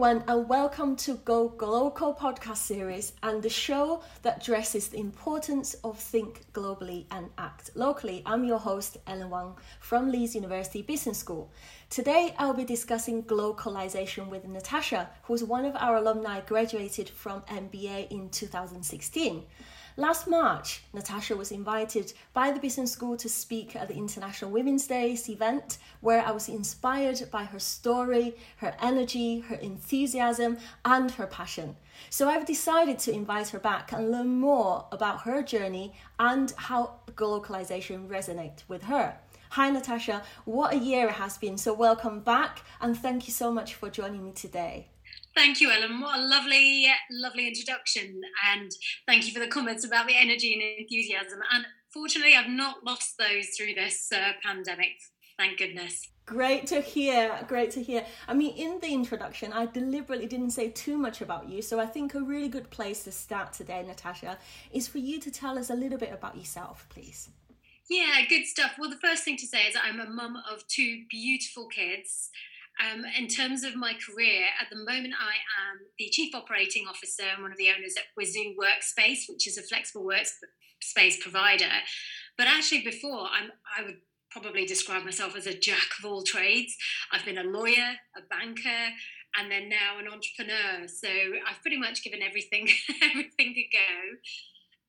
everyone, and welcome to Go Global podcast series and the show that addresses the importance of think globally and act locally. I'm your host, Ellen Wang from Leeds University Business School. Today, I'll be discussing globalization with Natasha, who's one of our alumni graduated from MBA in 2016. Last March, Natasha was invited by the business school to speak at the International Women's Days event, where I was inspired by her story, her energy, her enthusiasm, and her passion. So I've decided to invite her back and learn more about her journey and how globalization resonates with her. Hi, Natasha. What a year it has been. So, welcome back, and thank you so much for joining me today. Thank you, Ellen. What a lovely, lovely introduction. And thank you for the comments about the energy and enthusiasm. And fortunately, I've not lost those through this uh, pandemic. Thank goodness. Great to hear. Great to hear. I mean, in the introduction, I deliberately didn't say too much about you. So I think a really good place to start today, Natasha, is for you to tell us a little bit about yourself, please. Yeah, good stuff. Well, the first thing to say is I'm a mum of two beautiful kids. Um, in terms of my career, at the moment, I am the Chief Operating Officer and one of the owners at Wizu Workspace, which is a flexible workspace provider. But actually, before, I'm, I would probably describe myself as a jack of all trades. I've been a lawyer, a banker, and then now an entrepreneur. So I've pretty much given everything everything a go.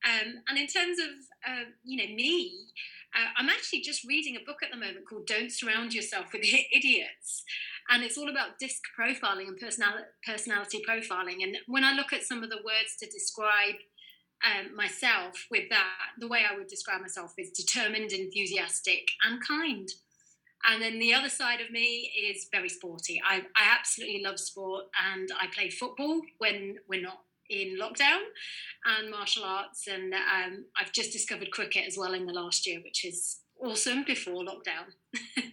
Um, and in terms of uh, you know me, uh, I'm actually just reading a book at the moment called "Don't Surround Yourself with Idiots," and it's all about disc profiling and personality, personality profiling. And when I look at some of the words to describe um, myself with that, the way I would describe myself is determined, enthusiastic, and kind. And then the other side of me is very sporty. I, I absolutely love sport, and I play football when we're not in lockdown, and martial arts. And um, I've just discovered cricket as well in the last year, which is awesome before lockdown.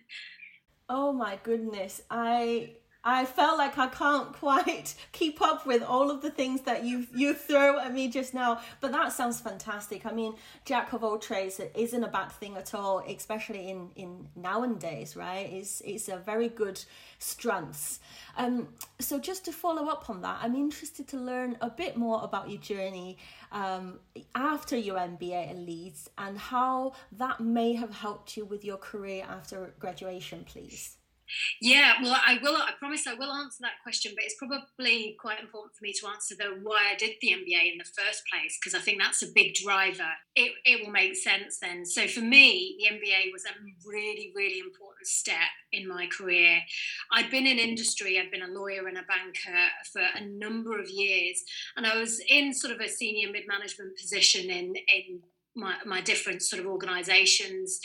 Oh my goodness. I I felt like I can't quite keep up with all of the things that you you throw at me just now. But that sounds fantastic. I mean, jack of all trades isn't a bad thing at all, especially in in nowadays, right? It's it's a very good strength. Um, so just to follow up on that, I'm interested to learn a bit more about your journey um, after your MBA at Leeds and how that may have helped you with your career after graduation, please. Yeah, well, I will. I promise I will answer that question, but it's probably quite important for me to answer the why I did the MBA in the first place because I think that's a big driver. It, it will make sense then. So for me, the MBA was a really, really important step in my career. I'd been in industry. I'd been a lawyer and a banker for a number of years, and I was in sort of a senior mid-management position in in my, my different sort of organizations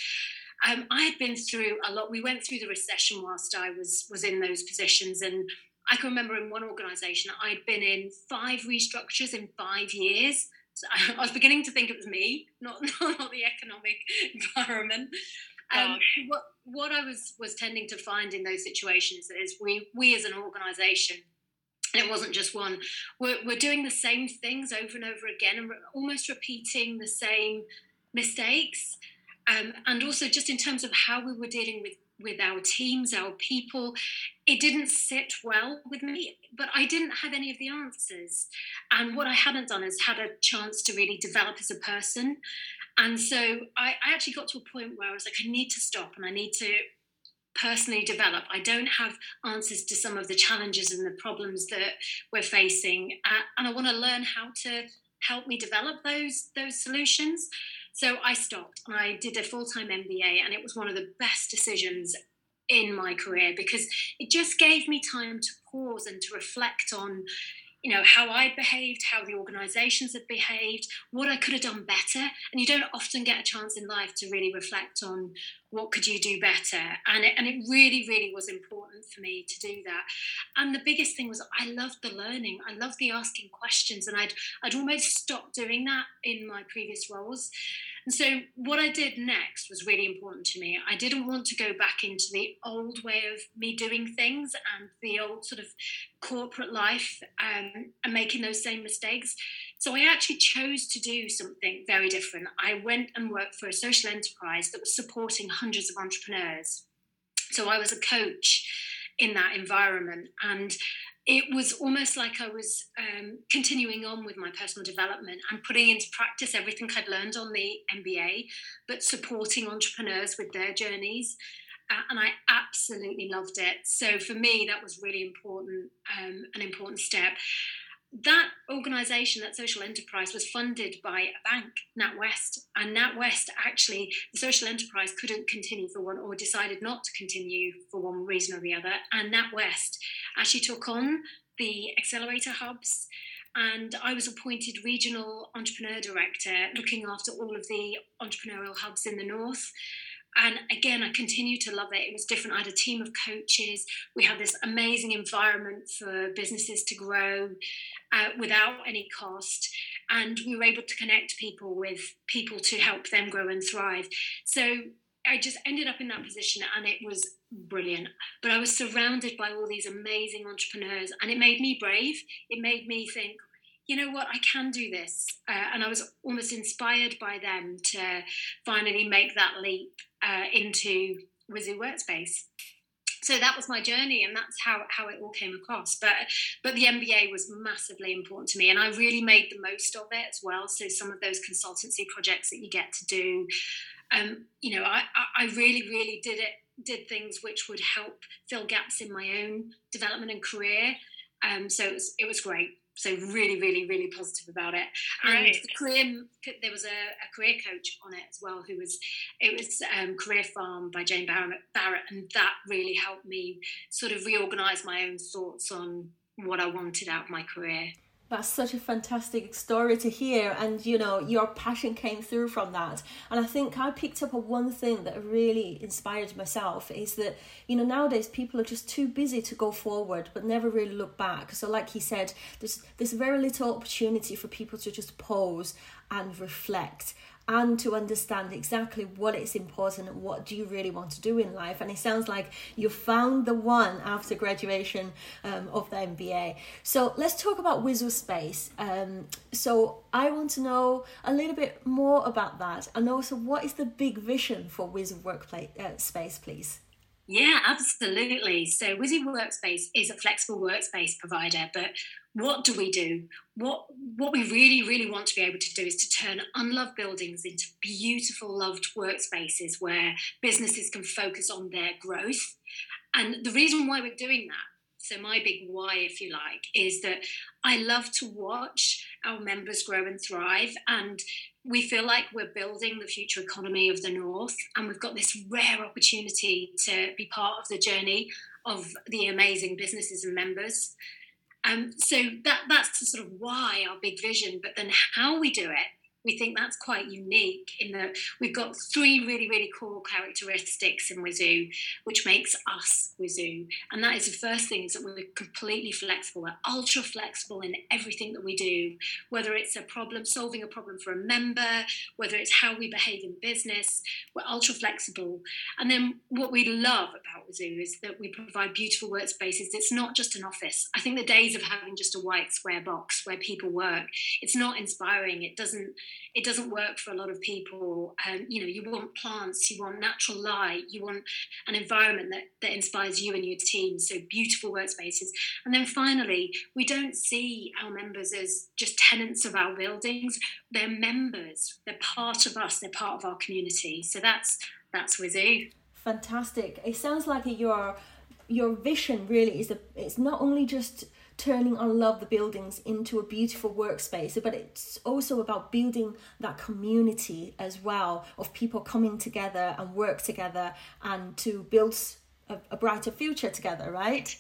um, I had been through a lot. We went through the recession whilst I was was in those positions, and I can remember in one organisation I'd been in five restructures in five years. So I, was beginning to think it was me, not not the economic environment. Um, what what I was was tending to find in those situations is we we as an organisation and it wasn't just one we're, we're doing the same things over and over again and almost repeating the same mistakes um, and also just in terms of how we were dealing with with our teams, our people, it didn't sit well with me. But I didn't have any of the answers, and what I hadn't done is had a chance to really develop as a person. And so I, I actually got to a point where I was like, I need to stop and I need to personally develop. I don't have answers to some of the challenges and the problems that we're facing, uh, and I want to learn how to help me develop those those solutions. So I stopped. I did a full time MBA, and it was one of the best decisions in my career because it just gave me time to pause and to reflect on you know how i behaved how the organizations had behaved what i could have done better and you don't often get a chance in life to really reflect on what could you do better and it, and it really really was important for me to do that and the biggest thing was i loved the learning i loved the asking questions and i'd i'd almost stopped doing that in my previous roles and so, what I did next was really important to me. I didn't want to go back into the old way of me doing things and the old sort of corporate life um, and making those same mistakes. So, I actually chose to do something very different. I went and worked for a social enterprise that was supporting hundreds of entrepreneurs. So, I was a coach in that environment. And it was almost like I was um, continuing on with my personal development and putting into practice everything I'd learned on the MBA, but supporting entrepreneurs with their journeys. Uh, and I absolutely loved it. So for me, that was really important, um, an important step that organisation, that social enterprise, was funded by a bank, NatWest, and NatWest actually, the social enterprise couldn't continue for one, or decided not to continue for one reason or the other, and NatWest actually took on the accelerator hubs. And I was appointed regional entrepreneur director, looking after all of the entrepreneurial hubs in the north and again, I continue to love it. It was different. I had a team of coaches. We had this amazing environment for businesses to grow uh, without any cost. And we were able to connect people with people to help them grow and thrive. So I just ended up in that position and it was brilliant. But I was surrounded by all these amazing entrepreneurs and it made me brave. It made me think, you know what, I can do this. Uh, and I was almost inspired by them to finally make that leap uh, into Wizu Workspace. So that was my journey, and that's how, how it all came across. But but the MBA was massively important to me, and I really made the most of it as well. So some of those consultancy projects that you get to do, um, you know, I, I really really did it did things which would help fill gaps in my own development and career. Um, so it was, it was great so really, really, really positive about it. And right. the career, there was a, a, career coach on it as well, who was, it was um, Career Farm by Jane Barrett, Barrett, and that really helped me sort of reorganize my own thoughts on what I wanted out of my career that's such a fantastic story to hear and you know your passion came through from that. And i think i picked up on one thing that really inspired myself is that you know nowadays people are just too busy to go forward but never really look back. So like he said there's there's very little opportunity for people to just pause and reflect and to understand exactly what is important and what do you really want to do in life. And it sounds like you found the one after graduation um, of the MBA. So let's talk about Wizu Space. Um, so I want to know a little bit more about that, and also what is the big vision for Wizu Workplace uh, Space, please. Yeah, absolutely. So Wizu Workspace is a flexible workspace provider, but what do we do? What what we really, really want to be able to do is to turn unloved buildings into beautiful, loved workspaces where businesses can focus on their growth. And the reason why we're doing that, so my big why, if you like, is that I love to watch our members grow and thrive. And we feel like we're building the future economy of the North, and we've got this rare opportunity to be part of the journey of the amazing businesses and members. Um, so that that's sort of why our big vision. But then how we do it we think that's quite unique in that we've got three really, really core characteristics in Wizu, which makes us Wizu. And that is the first thing is that we're completely flexible. We're ultra flexible in everything that we do, whether it's a problem, solving a problem for a member, whether it's how we behave in business, we're ultra flexible. And then what we love about Wizu is that we provide beautiful workspaces. It's not just an office. I think the days of having just a white square box where people work, it's not inspiring. It doesn't it doesn't work for a lot of people. Um, you know, you want plants, you want natural light, you want an environment that, that inspires you and your team. So beautiful workspaces. And then finally, we don't see our members as just tenants of our buildings. They're members. They're part of us. They're part of our community. So that's that's Wizu. Fantastic. It sounds like your your vision really is a, it's not only just turning I Love the buildings into a beautiful workspace, but it's also about building that community as well of people coming together and work together and to build a, a brighter future together, right?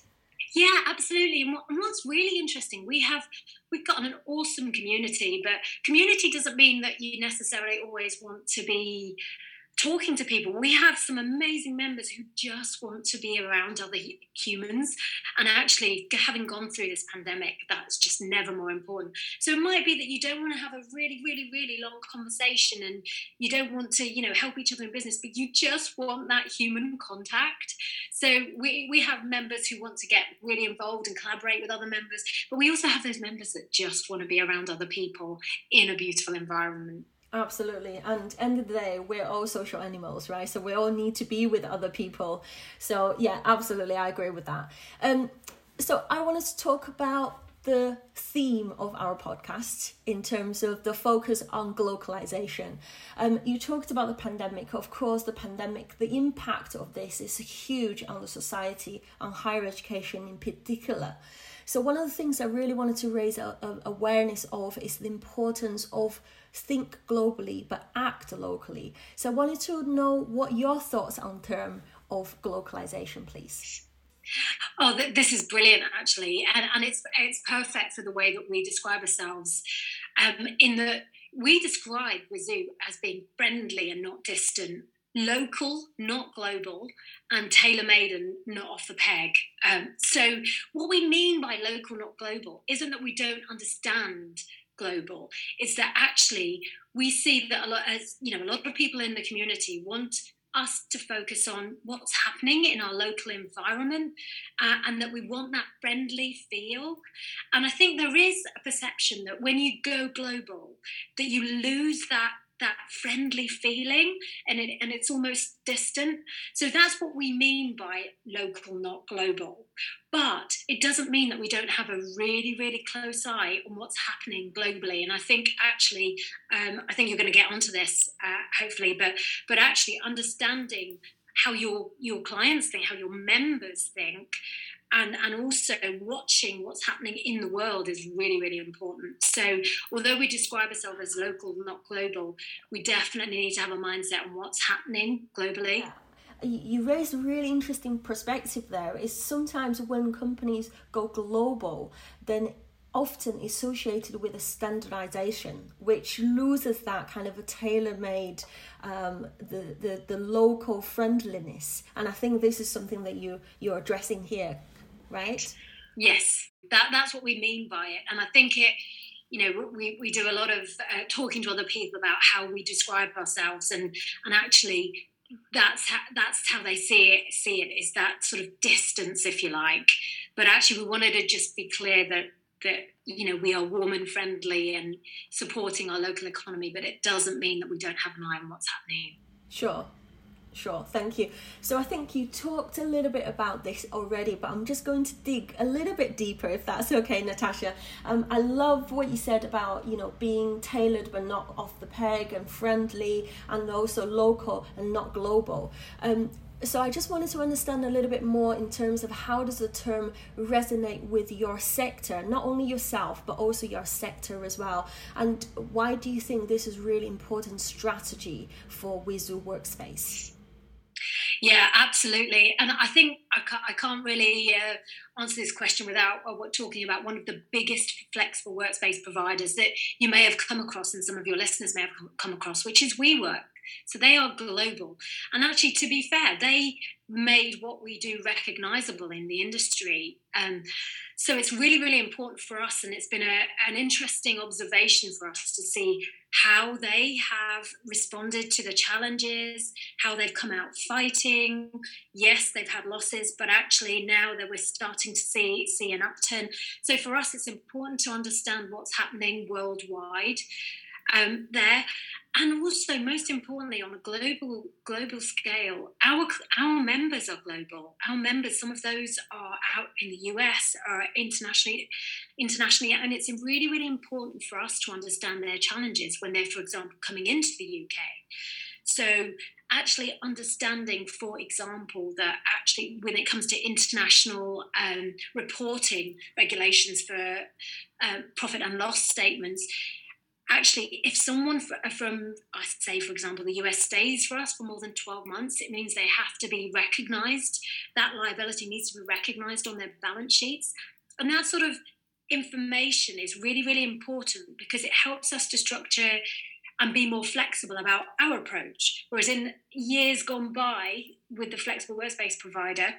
Yeah, absolutely. And, what's really interesting, we have we've got an awesome community, but community doesn't mean that you necessarily always want to be talking to people. We have some amazing members who just want to be around other humans. And actually, having gone through this pandemic, that's just never more important. So it might be that you don't want to have a really, really, really long conversation and you don't want to, you know, help each other in business, but you just want that human contact. So we, we have members who want to get really involved and collaborate with other members, but we also have those members that just want to be around other people in a beautiful environment. Absolutely. And end of the day, we're all social animals, right? So we all need to be with other people. So yeah, absolutely, I agree with that. Um, so I wanted to talk about the theme of our podcast in terms of the focus on globalization. Um, you talked about the pandemic. Of course, the pandemic, the impact of this is huge on the society, on higher education in particular. So, one of the things I really wanted to raise a, a awareness of is the importance of think globally but act locally. So, I wanted to know what your thoughts on term of globalization, please. Oh, th- this is brilliant, actually, and and it's it's perfect for the way that we describe ourselves. Um, in that we describe Wizu as being friendly and not distant, local, not global, and tailor made and not off the peg. Um, so, what we mean by local, not global, isn't that we don't understand global. is that actually we see that a lot, as you know, a lot of people in the community want us to focus on what's happening in our local environment uh, and that we want that friendly feel and i think there is a perception that when you go global that you lose that that friendly feeling and it, and it's almost distant. So that's what we mean by local not global. But it doesn't mean that we don't have a really really close eye on what's happening globally. And i think actually um, i think you're going to get onto this uh, hopefully but but actually understanding how your your clients think how your members think and and also watching what's happening in the world is really really important. So although we describe ourselves as local not global we definitely need to have a mindset on what's happening globally. You raised a really interesting perspective there. Is sometimes when companies go global then often associated with a standardization which loses that kind of a tailor-made um, the, the the local friendliness. And i think this is something that you you're addressing here right? Yes, that that's what we mean by it, and I think it. You know, we, we do a lot of uh, talking to other people about how we describe ourselves, and and actually, that's how, that's how they see it. See it is that sort of distance, if you like. But actually, we wanted to just be clear that that you know we are warm and friendly and supporting our local economy, but it doesn't mean that we don't have an eye on what's happening. Sure, Sure, thank you. So I think you talked a little bit about this already, but I'm just going to dig a little bit deeper, if that's okay, Natasha. Um, I love what you said about you know being tailored but not off the peg and friendly, and also local and not global. Um, so I just wanted to understand a little bit more in terms of how does the term resonate with your sector, not only yourself but also your sector as well, and why do you think this is really important strategy for Wizu Workspace? Yeah, absolutely. And I think I can't, I can't really uh, answer this question without uh, talking about one of the biggest flexible workspace providers that you may have come across and some of your listeners may have come across, which is WeWork. So they are global. And actually, to be fair, they made what we do recognizable in the industry. Um, so it's really, really important for us. And it's been a, an interesting observation for us to see how they have responded to the challenges, how they've come out fighting. Yes, they've had losses, but actually now that we're starting to see, see an upturn. So for us, it's important to understand what's happening worldwide um, there. And also most importantly on a global global scale our our members are global. Our members some of those are out in the US are internationally internationally and it's really really important for us to understand their challenges when they're for example coming into the UK so actually understanding for example that actually when it comes to international um, reporting regulations for um, profit and loss statements actually, if someone from, I say, for example, the US stays for us for more than 12 months, it means they have to be recognized. That liability needs to be recognized on their balance sheets. And that sort of information is really, really important because it helps us to structure and be more flexible about our approach. Whereas in years gone by with the flexible workspace provider,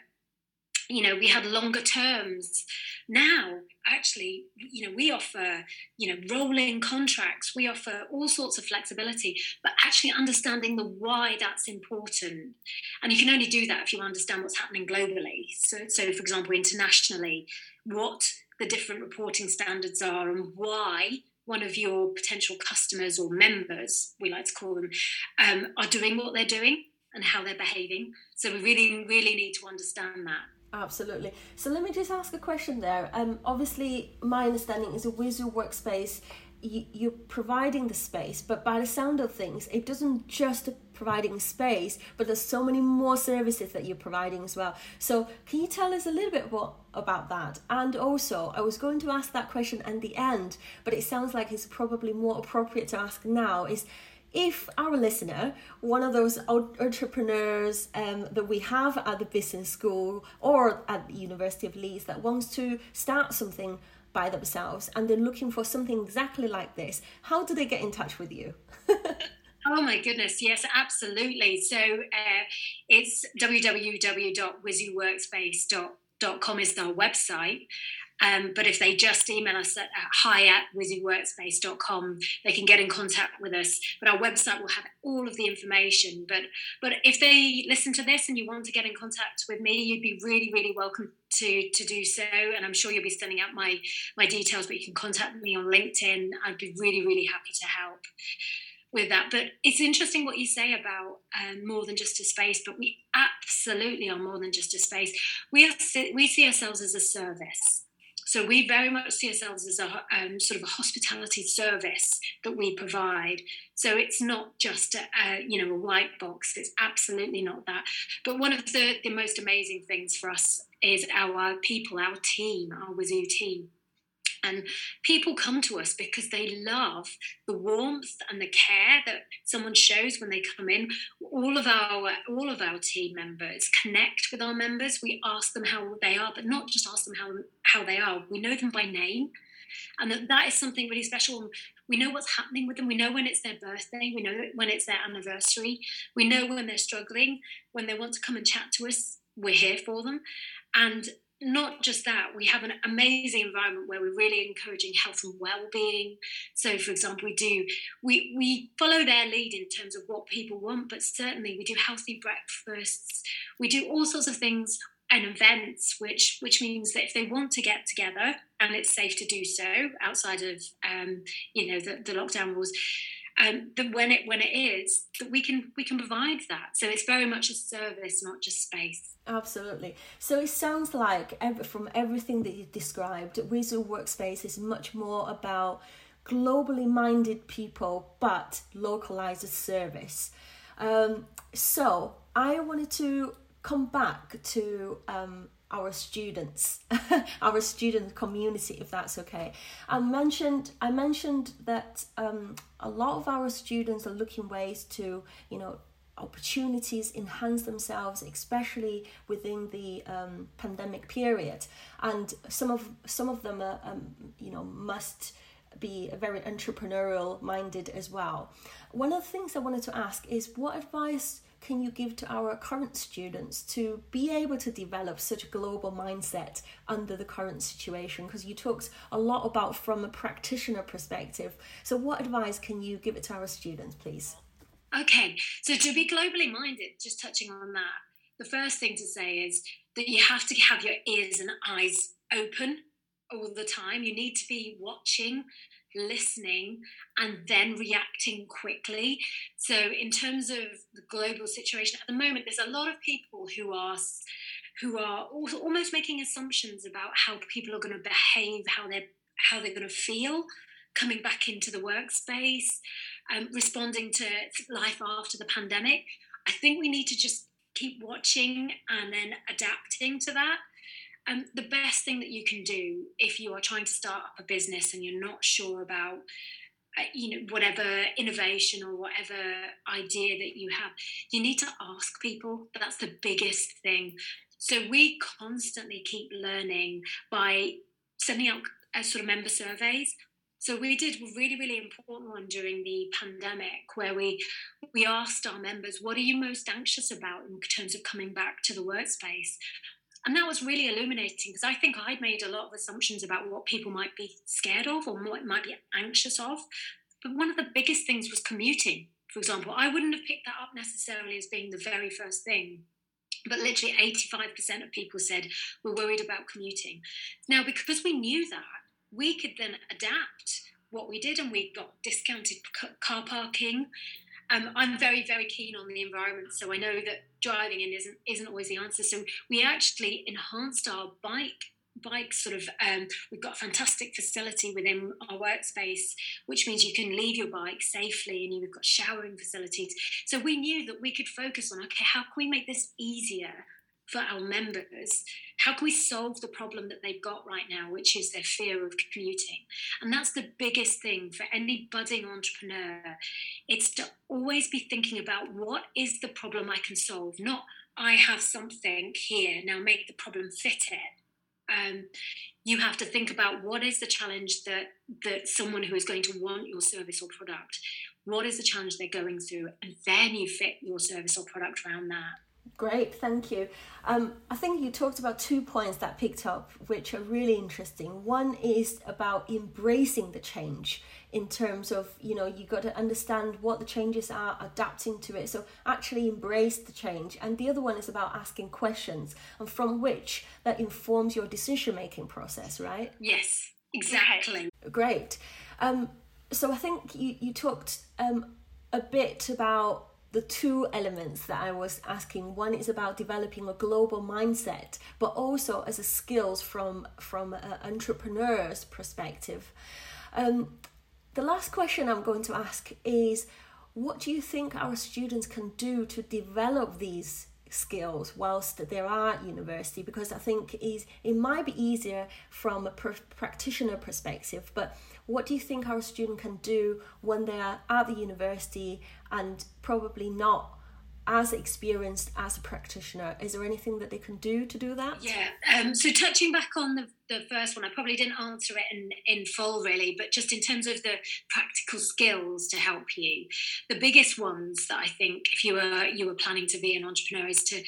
you know we had longer terms. Now actually you know we offer you know rolling contracts. We offer all sorts of flexibility but actually understanding the why that's important. And you can only do that if you understand what's happening globally. So so for example internationally what the different reporting standards are and why one of your potential customers or members we like to call them um, are doing what they're doing and how they're behaving. So we really really need to understand that Absolutely. So let me just ask a question there. Um, obviously, my understanding is a Wizu workspace. you're providing the space, but by the sound of things, it doesn't just providing space, but there's so many more services that you're providing as well. So can you tell us a little bit what about that? And also, I was going to ask that question at the end, but it sounds like it's probably more appropriate to ask now. Is if our listener, one of those entrepreneurs um, that we have at the business school or at the University of Leeds that wants to start something by themselves and they're looking for something exactly like this, how do they get in touch with you? Oh my goodness, yes, absolutely. So uh, it's www.wizuworkspace.com is our website. Um, but if they just email us at, at hi at wizuworkspace.com, they can get in contact with us. But our website will have all of the information. But but if they listen to this and you want to get in contact with me, you'd be really, really welcome to to do so. And I'm sure you'll be sending out my my details, but you can contact me on LinkedIn. I'd be really, really happy to help with that. But it's interesting what you say about um, more than just a space. But we absolutely are more than just a space. We are, we see ourselves as a service. So we very much see ourselves as a um, sort of a hospitality service that we provide. So it's not just a, a, you know a white box. It's absolutely not that. But one of the, the most amazing things for us is our people, our team, our Wizu team. And people come to us because they love the warmth and the care that someone shows when they come in. All of our all of our team members connect with our members. We ask them how they are, but not just ask them how how they are. We know them by name, and that, that is something really special. We know what's happening with them. We know when it's their birthday. We know when it's their anniversary. We know when they're struggling. When they want to come and chat to us, we're here for them. And not just that, we have an amazing environment where we're really encouraging health and well-being. So, for example, we do we we follow their lead in terms of what people want, but certainly we do healthy breakfasts. We do all sorts of things and events, which which means that if they want to get together and it's safe to do so outside of um, you know the, the lockdown rules, um, that when it when it is that we can we can provide that. So it's very much a service, not just space. Absolutely. So it sounds like from everything that you described, Wizu Workspace is much more about globally minded people, but localized service. Um, so I wanted to come back to um, our students, our student community, if that's okay. I mentioned I mentioned that um, a lot of our students are looking ways to you know opportunities enhance themselves especially within the um, pandemic period and some of some of them are um, you know must be very entrepreneurial minded as well one of the things i wanted to ask is what advice can you give to our current students to be able to develop such a global mindset under the current situation? Because you talked a lot about from a practitioner perspective. So, what advice can you give it to our students, please? Okay, so to be globally minded, just touching on that, the first thing to say is that you have to have your ears and eyes open all the time. You need to be watching listening and then reacting quickly. So, in terms of the global situation at the moment, there's a lot of people who are who are almost making assumptions about how people are going to behave, how they're how they're going to feel coming back into the workspace, um, responding to life after the pandemic. I think we need to just keep watching and then adapting to that um, the best thing that you can do if you are trying to start up a business and you're not sure about uh, you know whatever innovation or whatever idea that you have you need to ask people. That's the biggest thing. So we constantly keep learning by sending out uh, sort of member surveys. So we did a really, really important one during the pandemic where we we asked our members, what are you most anxious about in terms of coming back to the workspace? And that was really illuminating because I think I'd made a lot of assumptions about what people might be scared of or what might be anxious of. But one of the biggest things was commuting, for example. I wouldn't have picked that up necessarily as being the very first thing. But literally 85% of people said we're worried about commuting. Now, because we knew that, we could then adapt what we did and we got discounted car parking um, I'm very, very keen on the environment, so I know that driving in isn't isn't always the answer. So we actually enhanced our bike bike sort of um, we've got a fantastic facility within our workspace which means you can leave your bike safely and you've got showering facilities so we knew that we could focus on okay how can we make this easier for our members how can we solve the problem that they've got right now which is their fear of commuting? And that's the biggest thing for any budding entrepreneur. It's to always be thinking about what is the problem i can solve not i have something here now make the problem fit it. Um, you have to think about what is the challenge that that someone who is going to want your service or product what is the challenge they're going through and then you fit your service or product around that Great, thank you. Um, I think you talked about two points that picked up, which are really interesting. One is about embracing the change in terms of, you know, you got to understand what the changes are, adapting to it. So actually embrace the change. And the other one is about asking questions, and from which that informs your decision making process, right? Yes, exactly. Great. Um, so I think you, you talked um, a bit about the two elements that I was asking. One is about developing a global mindset, but also as a skills from from an entrepreneur's perspective. Um, the last question I'm going to ask is, what do you think our students can do to develop these skills whilst they are at university because I think is it might be easier from a pr- practitioner perspective but what do you think our student can do when they are at the university and probably not as experienced as a practitioner? Is there anything that they can do to do that? Yeah um, so touching back on the, the first one i probably didn't answer it in, in full really but just in terms of the practical skills to help you the biggest ones that i think if you were you were planning to be an entrepreneur is to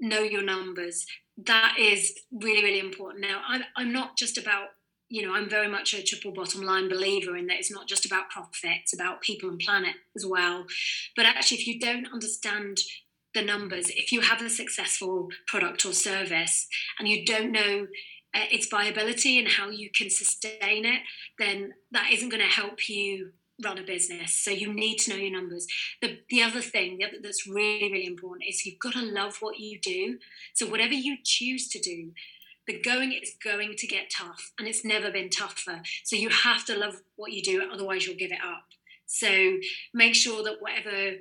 know your numbers. That is really really important. Now i'm, I'm not just about you know, I'm very much a triple bottom line believer in that it's not just about profit, it's about people and planet as well. But actually, if you don't understand the numbers, if you have a successful product or service and you don't know uh, its viability and how you can sustain it, then that isn't going to help you run a business. So you need to know your numbers. The, the other thing the other, that's really, really important is you've got to love what you do. So whatever you choose to do, the going is going to get tough and it's never been tougher. So you have to love what you do, otherwise you'll give it up. So make sure that whatever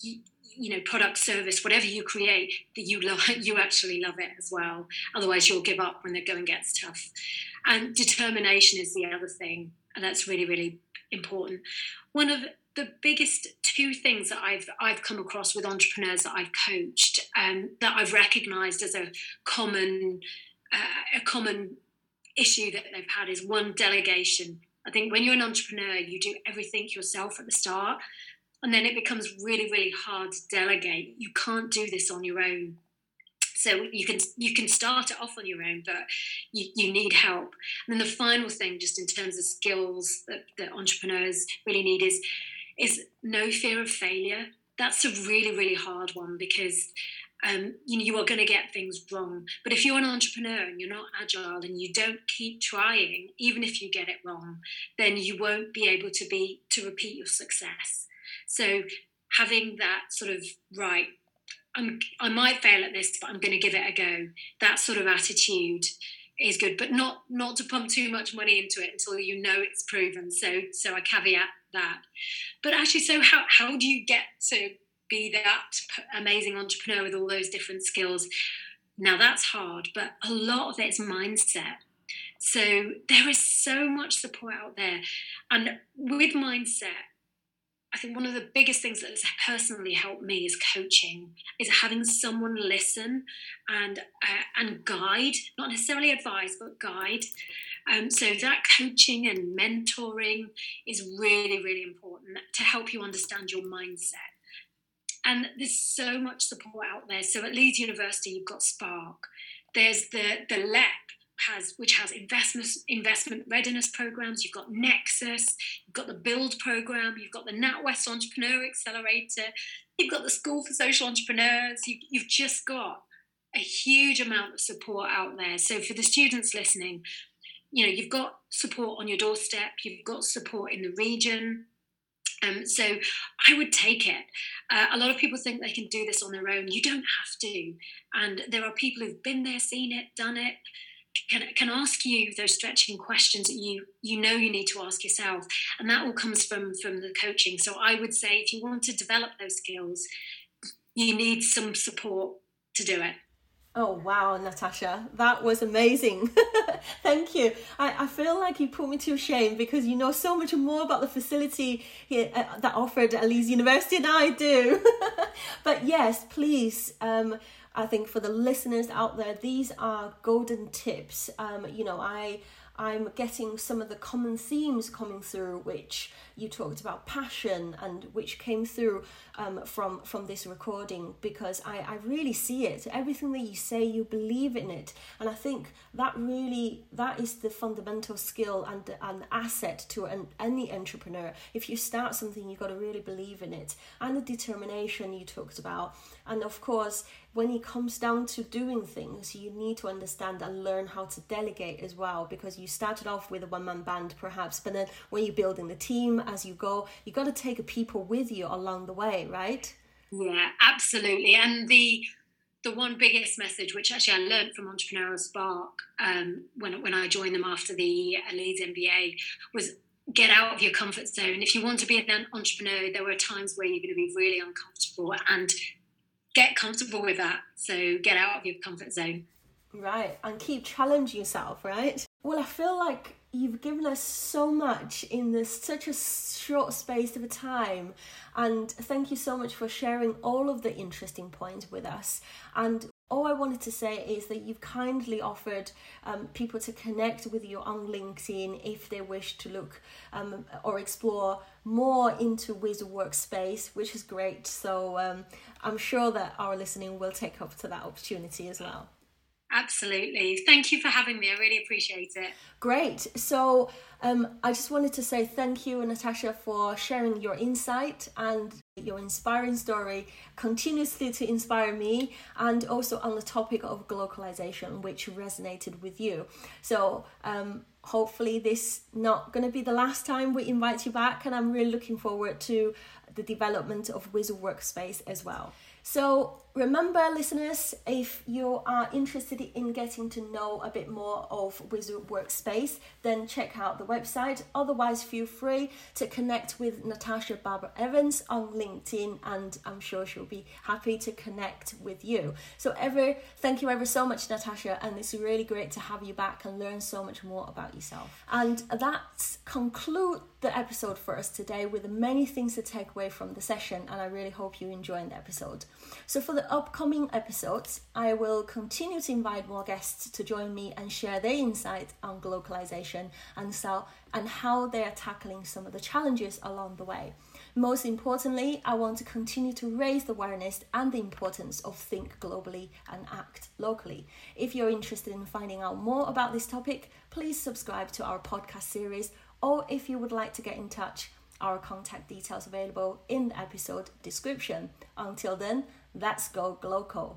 you, you know product service whatever you create that you love you actually love it as well otherwise you'll give up when the going gets tough and determination is the other thing and that's really really important one of the biggest two things that I've I've come across with entrepreneurs that I've coached um, that I've recognised as a common uh, a common issue that they've had is one delegation. I think when you're an entrepreneur, you do everything yourself at the start, and then it becomes really, really hard to delegate. You can't do this on your own. So you can you can start it off on your own, but you, you need help. And then the final thing, just in terms of skills that, that entrepreneurs really need, is is no fear of failure. That's a really, really hard one because um, you know you are going to get things wrong. But if you're an entrepreneur and you're not agile and you don't keep trying even if you get it wrong then you won't be able to be to repeat your success. So having that sort of right I'm, i might fail at this but i'm going to give it a go that sort of attitude is good. But not not to pump too much money into it until you know it's proven. So so i caveat that. But actually so how, how do you get to be that amazing entrepreneur with all those different skills. Now that's hard, but a lot of it is mindset. So there is so much support out there. And with mindset, I think one of the biggest things that has personally helped me is coaching, is having someone listen and uh, and guide, not necessarily advise, but guide. Um, so that coaching and mentoring is really, really important to help you understand your mindset. And there's so much support out there. So at Leeds University, you've got Spark. There's the the LEP has which has investment investment readiness programs. You've got Nexus. You've got the Build program. You've got the NatWest Entrepreneur Accelerator. You've got the School for Social Entrepreneurs. You, you've just got a huge amount of support out there. So for the students listening, you know you've got support on your doorstep. You've got support in the region. Um, so I would take it. Uh, a lot of people think they can do this on their own. You don't have to. And there are people who've been there, seen it, done it, can, can ask you those stretching questions that you you know you need to ask yourself and that all comes from from the coaching so i would say if you want to develop those skills you need some support to do it Oh wow, Natasha, that was amazing. Thank you. I, I feel like you put me to shame because you know so much more about the facility here, uh, that offered at Leeds University than I do. but yes, please, um, I think for the listeners out there, these are golden tips. Um, you know, I I'm getting some of the common themes coming through, which you talked about passion and which came through um, from from this recording because I, I really see it. Everything that you say, you believe in it, and I think that really that is the fundamental skill and an asset to an, any entrepreneur. If you start something, you've got to really believe in it, and the determination you talked about, and of course when it comes down to doing things, you need to understand and learn how to delegate as well. Because you started off with a one man band perhaps, but then when you're building the team as you go, you've got to take people with you along the way, right? Yeah, absolutely. And the the one biggest message, which actually I learned from Entrepreneurial Spark um, when when I joined them after the Leeds MBA, was get out of your comfort zone. If you want to be an entrepreneur, there were times where you're going to be really uncomfortable, and get comfortable with that. So get out of your comfort zone. Right, and keep challenging yourself, right? Well, I feel like you've given us so much in this such a short space of a time and thank you so much for sharing all of the interesting points with us and all I wanted to say is that you've kindly offered um, people to connect with you on LinkedIn if they wish to look um, or explore more into Wizu Workspace, which is great. So um, I'm sure that our listening will take up to that opportunity as well. Absolutely. Thank you for having me. I really appreciate it. Great. So um, I just wanted to say thank you, Natasha, for sharing your insight and your inspiring story continuously to inspire me and also on the topic of globalization which resonated with you so um, hopefully this not going to be the last time we invite you back and i'm really looking forward to the development of Wizu workspace as well so remember, listeners, if you are interested in getting to know a bit more of Wizu Workspace, then check out the website. Otherwise, feel free to connect with Natasha Babar-Evans on LinkedIn, and I'm sure she'll be happy to connect with you. So, ever, thank you ever so much, Natasha, and it's really great to have you back and learn so much more about yourself. And that conclude the episode for us today with many things to take away from the session, and I really hope you enjoyed the episode. So, for the upcoming episodes, I will continue to invite more guests to join me and share their insight on globalization and, so, and how they are tackling some of the challenges along the way. Most importantly, I want to continue to raise the awareness and the importance of think globally and act locally. If you're interested in finding out more about this topic, please subscribe to our podcast series, or if you would like to get in touch, our contact details available in the episode description. Until then, let's go Gloco.